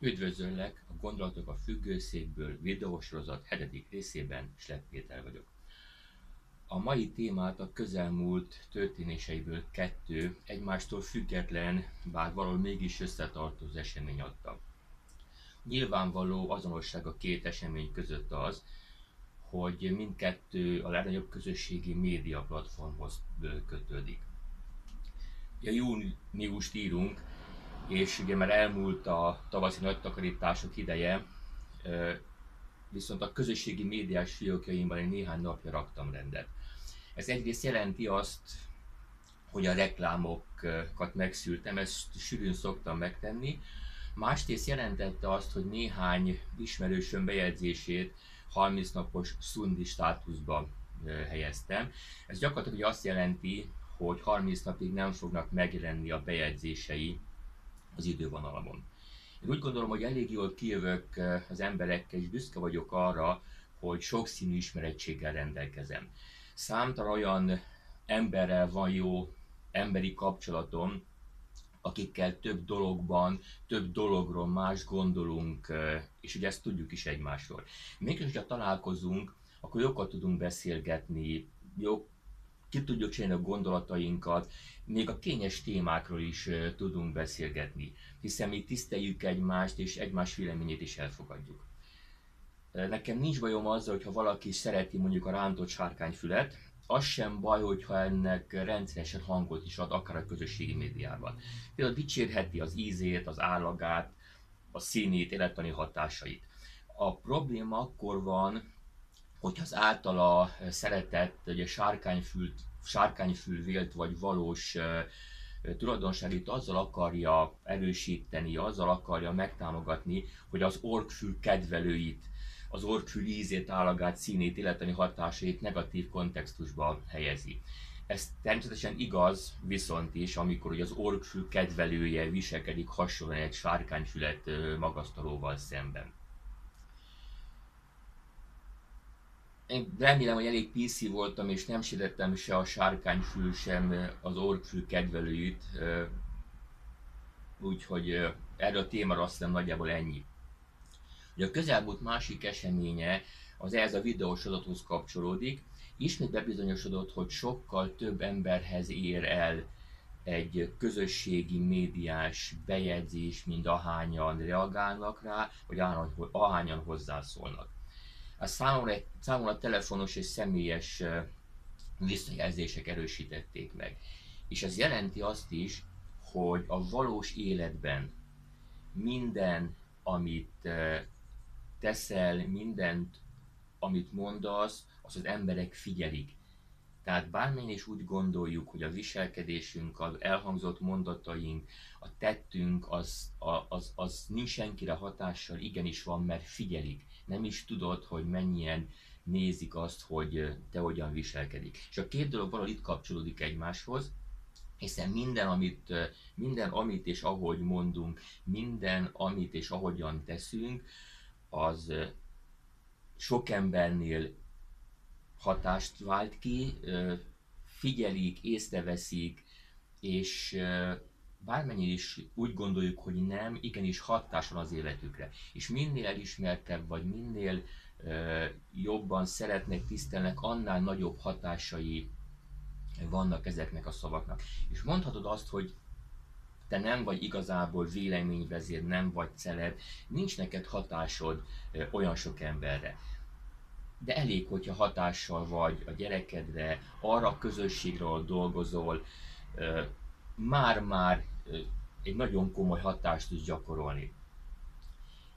Üdvözöllek a Gondolatok a függőszékből videósorozat hetedik részében, Slepp Péter vagyok. A mai témát a közelmúlt történéseiből kettő egymástól független, bár valahol mégis összetartozó esemény adta. Nyilvánvaló azonosság a két esemény között az, hogy mindkettő a legnagyobb közösségi média platformhoz kötődik. A júniust írunk, és ugye már elmúlt a tavaszi nagy takarítások ideje, viszont a közösségi médiás fiókjaimban egy néhány napja raktam rendet. Ez egyrészt jelenti azt, hogy a reklámokat megszűrtem, ezt sűrűn szoktam megtenni, másrészt jelentette azt, hogy néhány ismerősöm bejegyzését 30 napos szundi státuszba helyeztem. Ez gyakorlatilag azt jelenti, hogy 30 napig nem fognak megjelenni a bejegyzései az idővonalamon. Én úgy gondolom, hogy elég jól kijövök eh, az emberekkel, és büszke vagyok arra, hogy sokszínű ismerettséggel rendelkezem. Számtalan olyan emberrel van jó emberi kapcsolatom, akikkel több dologban, több dologról más gondolunk, eh, és ugye ezt tudjuk is egymásról. Mégis, hogyha találkozunk, akkor jókat tudunk beszélgetni, jó, ki tudjuk csinálni a gondolatainkat, még a kényes témákról is tudunk beszélgetni, hiszen mi tiszteljük egymást, és egymás véleményét is elfogadjuk. Nekem nincs bajom azzal, hogyha valaki szereti mondjuk a rántott sárkányfület, az sem baj, hogyha ennek rendszeresen hangot is ad, akár a közösségi médiában. Például dicsérheti az ízét, az állagát, a színét, élettani hatásait. A probléma akkor van, hogy az általa szeretett ugye sárkányfül, sárkányfül vélt vagy valós tulajdonságait azzal akarja erősíteni, azzal akarja megtámogatni, hogy az orkfül kedvelőit, az orkfül ízét, állagát, színét, illetve hatásait negatív kontextusba helyezi. Ez természetesen igaz, viszont is, amikor ugye az orkfül kedvelője viselkedik hasonlóan egy sárkányfület magasztalóval szemben. Én remélem, hogy elég PC voltam, és nem sértettem se a sárkányfül, sem az orkfül kedvelőit. Úgyhogy erről a témára azt hiszem nagyjából ennyi. Ugye a közelmúlt másik eseménye az ehhez a videós adathoz kapcsolódik. Ismét bebizonyosodott, hogy sokkal több emberhez ér el egy közösségi médiás bejegyzés, mint ahányan reagálnak rá, vagy ahányan hozzászólnak a számomra, számomra telefonos és személyes visszajelzések erősítették meg. És ez jelenti azt is, hogy a valós életben minden, amit teszel, mindent, amit mondasz, az az emberek figyelik. Tehát bármilyen is úgy gondoljuk, hogy a viselkedésünk, az elhangzott mondataink, a tettünk, az, az, az nincs senkire hatással, igenis van, mert figyelik nem is tudod, hogy mennyien nézik azt, hogy te hogyan viselkedik. És a két dolog valahol itt kapcsolódik egymáshoz, hiszen minden amit, minden, amit és ahogy mondunk, minden, amit és ahogyan teszünk, az sok embernél hatást vált ki, figyelik, észreveszik, és bármennyire is úgy gondoljuk, hogy nem, igenis hatás van az életükre. És minél elismertebb, vagy minél ö, jobban szeretnek, tisztelnek, annál nagyobb hatásai vannak ezeknek a szavaknak. És mondhatod azt, hogy te nem vagy igazából véleményvezér, nem vagy celeb, nincs neked hatásod ö, olyan sok emberre. De elég, hogyha hatással vagy a gyerekedre, arra a közösségről dolgozol, ö, már-már egy nagyon komoly hatást tud gyakorolni.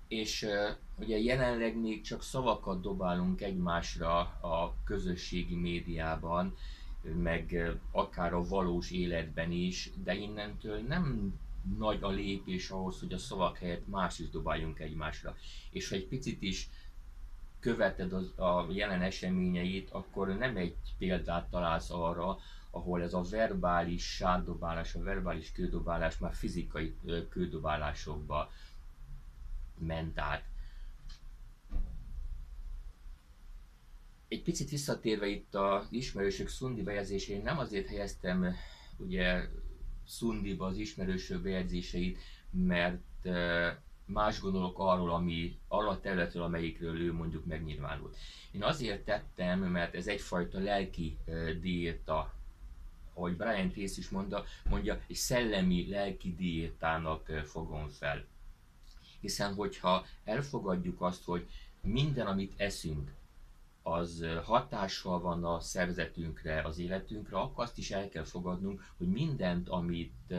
És ugye jelenleg még csak szavakat dobálunk egymásra a közösségi médiában, meg akár a valós életben is, de innentől nem nagy a lépés ahhoz, hogy a szavak helyett más is dobáljunk egymásra. És ha egy picit is követed az, a jelen eseményeit, akkor nem egy példát találsz arra, ahol ez a verbális sárdobálás, a verbális kődobálás már fizikai kődobálásokba ment át. Egy picit visszatérve itt az ismerősök szundi bejegyzésén, nem azért helyeztem ugye szundiba az ismerősök bejegyzéseit, mert más gondolok arról, ami, arra a területről, amelyikről ő mondjuk megnyilvánult. Én azért tettem, mert ez egyfajta lelki diéta, ahogy Brian Tracy is mondta, mondja, egy szellemi lelki diétának fogom fel. Hiszen, hogyha elfogadjuk azt, hogy minden, amit eszünk, az hatással van a szervezetünkre, az életünkre, akkor azt is el kell fogadnunk, hogy mindent, amit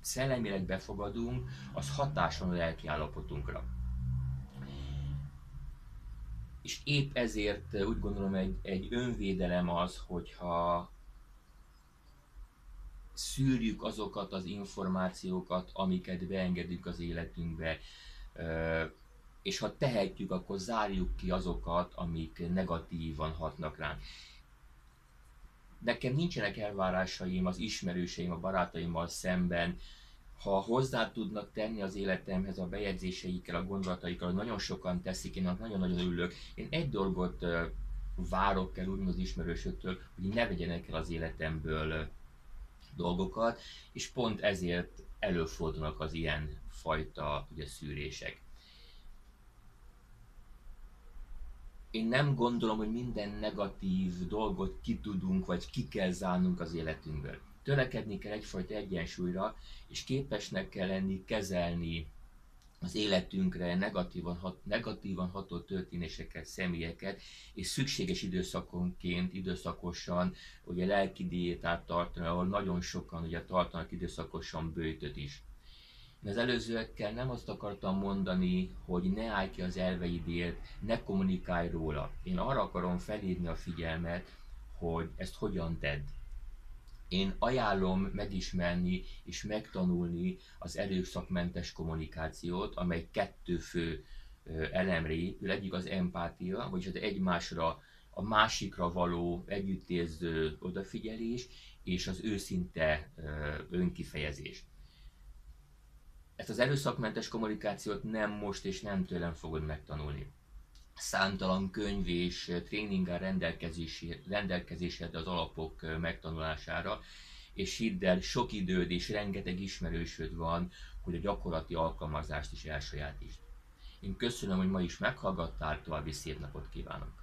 szellemileg befogadunk, az hatás a lelki állapotunkra. És épp ezért úgy gondolom egy, egy önvédelem az, hogyha szűrjük azokat az információkat, amiket beengedünk az életünkbe, és ha tehetjük, akkor zárjuk ki azokat, amik negatívan hatnak ránk. Nekem nincsenek elvárásaim az ismerőseim, a barátaimmal szemben, ha hozzá tudnak tenni az életemhez a bejegyzéseikkel, a gondolataikkal, nagyon sokan teszik, én nagyon-nagyon örülök. Én egy dolgot várok el úgy az ismerősöktől, hogy ne vegyenek el az életemből dolgokat, és pont ezért előfordulnak az ilyen fajta ugye, szűrések. Én nem gondolom, hogy minden negatív dolgot ki tudunk, vagy ki kell zárnunk az életünkből törekedni kell egyfajta egyensúlyra, és képesnek kell lenni kezelni az életünkre negatívan, hat, negatívan ható történéseket, személyeket, és szükséges időszakonként, időszakosan ugye lelki diétát tartani, ahol nagyon sokan ugye tartanak időszakosan bőtöt is. Az előzőekkel nem azt akartam mondani, hogy ne állj ki az elveidért, ne kommunikálj róla. Én arra akarom felhívni a figyelmet, hogy ezt hogyan tedd én ajánlom megismerni és megtanulni az erőszakmentes kommunikációt, amely kettő fő elemre épül. Egyik az empátia, vagyis az egymásra, a másikra való együttérző odafigyelés, és az őszinte önkifejezés. Ezt az erőszakmentes kommunikációt nem most és nem tőlem fogod megtanulni számtalan könyv és tréning rendelkezésed az alapok megtanulására, és hidd el, sok időd és rengeteg ismerősöd van, hogy a gyakorlati alkalmazást is elsajátítsd. Én köszönöm, hogy ma is meghallgattál, további szép napot kívánok!